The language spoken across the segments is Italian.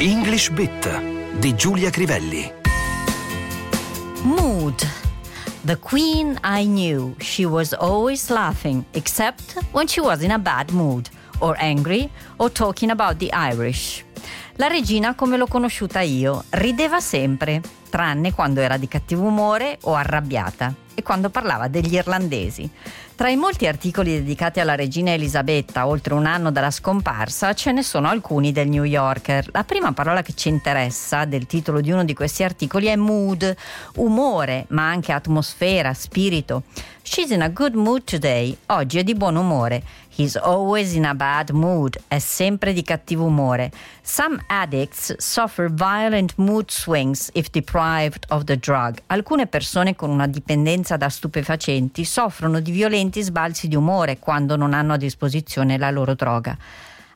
English Bit di Giulia Crivelli. Mood. The queen I knew, she was always laughing, except when she was in a bad mood, or angry, or talking about the Irish. La regina, come l'ho conosciuta io, rideva sempre, tranne quando era di cattivo umore o arrabbiata e quando parlava degli irlandesi. Tra i molti articoli dedicati alla regina Elisabetta, oltre un anno dalla scomparsa, ce ne sono alcuni del New Yorker. La prima parola che ci interessa del titolo di uno di questi articoli è mood, umore, ma anche atmosfera, spirito. She's in a good mood today. Oggi è di buon umore. He's always in a bad mood. È sempre di cattivo umore. Some addicts suffer violent mood swings if deprived of the drug. Alcune persone con una dipendenza da stupefacenti soffrono di violenti sbalzi di umore quando non hanno a disposizione la loro droga.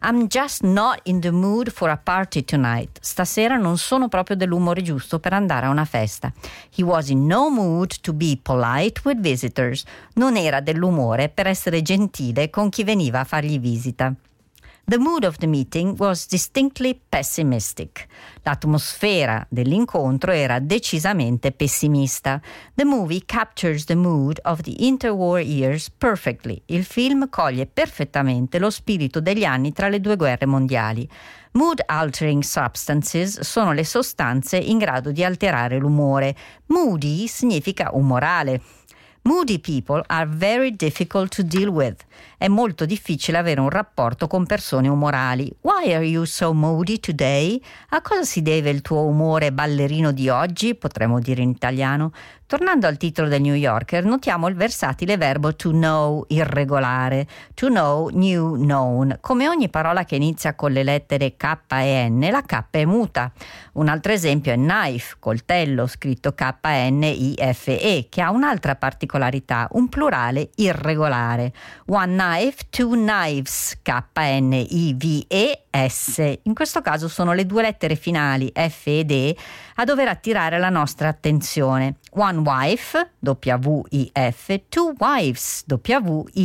I'm just not in the mood for a party tonight. Stasera non sono proprio dell'umore giusto per andare a una festa. He was in no mood to be polite with visitors. Non era dell'umore per essere gentile con chi veniva a fargli visita. The mood of the meeting was distinctly pessimistic. L'atmosfera dell'incontro era decisamente pessimista. The movie captures the mood of the interwar years perfectly. Il film coglie perfettamente lo spirito degli anni tra le due guerre mondiali. Mood altering substances sono le sostanze in grado di alterare l'umore. Moody significa umorale. Moody people are very difficult to deal with. È molto difficile avere un rapporto con persone umorali. Why are you so moody today? A cosa si deve il tuo umore ballerino di oggi? Potremmo dire in italiano. Tornando al titolo del New Yorker, notiamo il versatile verbo to know irregolare. To know, new, known. Come ogni parola che inizia con le lettere K e N, la K è muta. Un altro esempio è knife, coltello, scritto K-N-I-F-E, che ha un'altra particolarità, un plurale irregolare. One knife, two knives, K-N-I-V-E-S. In questo caso sono le due lettere finali F ed E a dover attirare la nostra attenzione. One wife, W-I-F, two wives, W-I-V-E-S.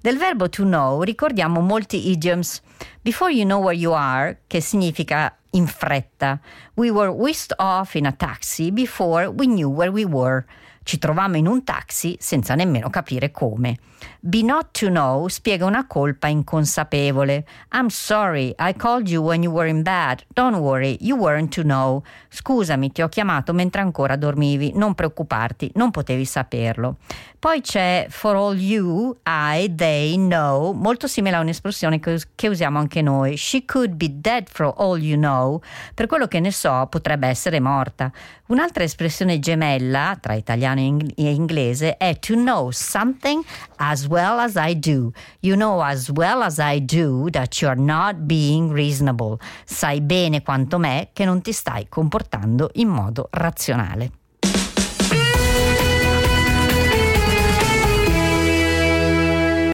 Del verbo to know ricordiamo molti idioms. Before you know where you are, che significa in fretta. We were whisked off in a taxi before we knew where we were. Ci trovammo in un taxi senza nemmeno capire come. Be not to know spiega una colpa inconsapevole. I'm sorry, I called you when you were in bed. Don't worry, you weren't to know. Scusami, ti ho chiamato mentre ancora dormivi. Non preoccuparti, non potevi saperlo. Poi c'è for all you, I, they, know, molto simile a un'espressione che, che usiamo anche noi. She could be dead for all you know. Per quello che ne so, potrebbe essere morta. Un'altra espressione gemella tra italiano e inglese è to know something as well as I do. You know as well as I do that you're not being reasonable. Sai bene quanto me che non ti stai comportando in modo razionale.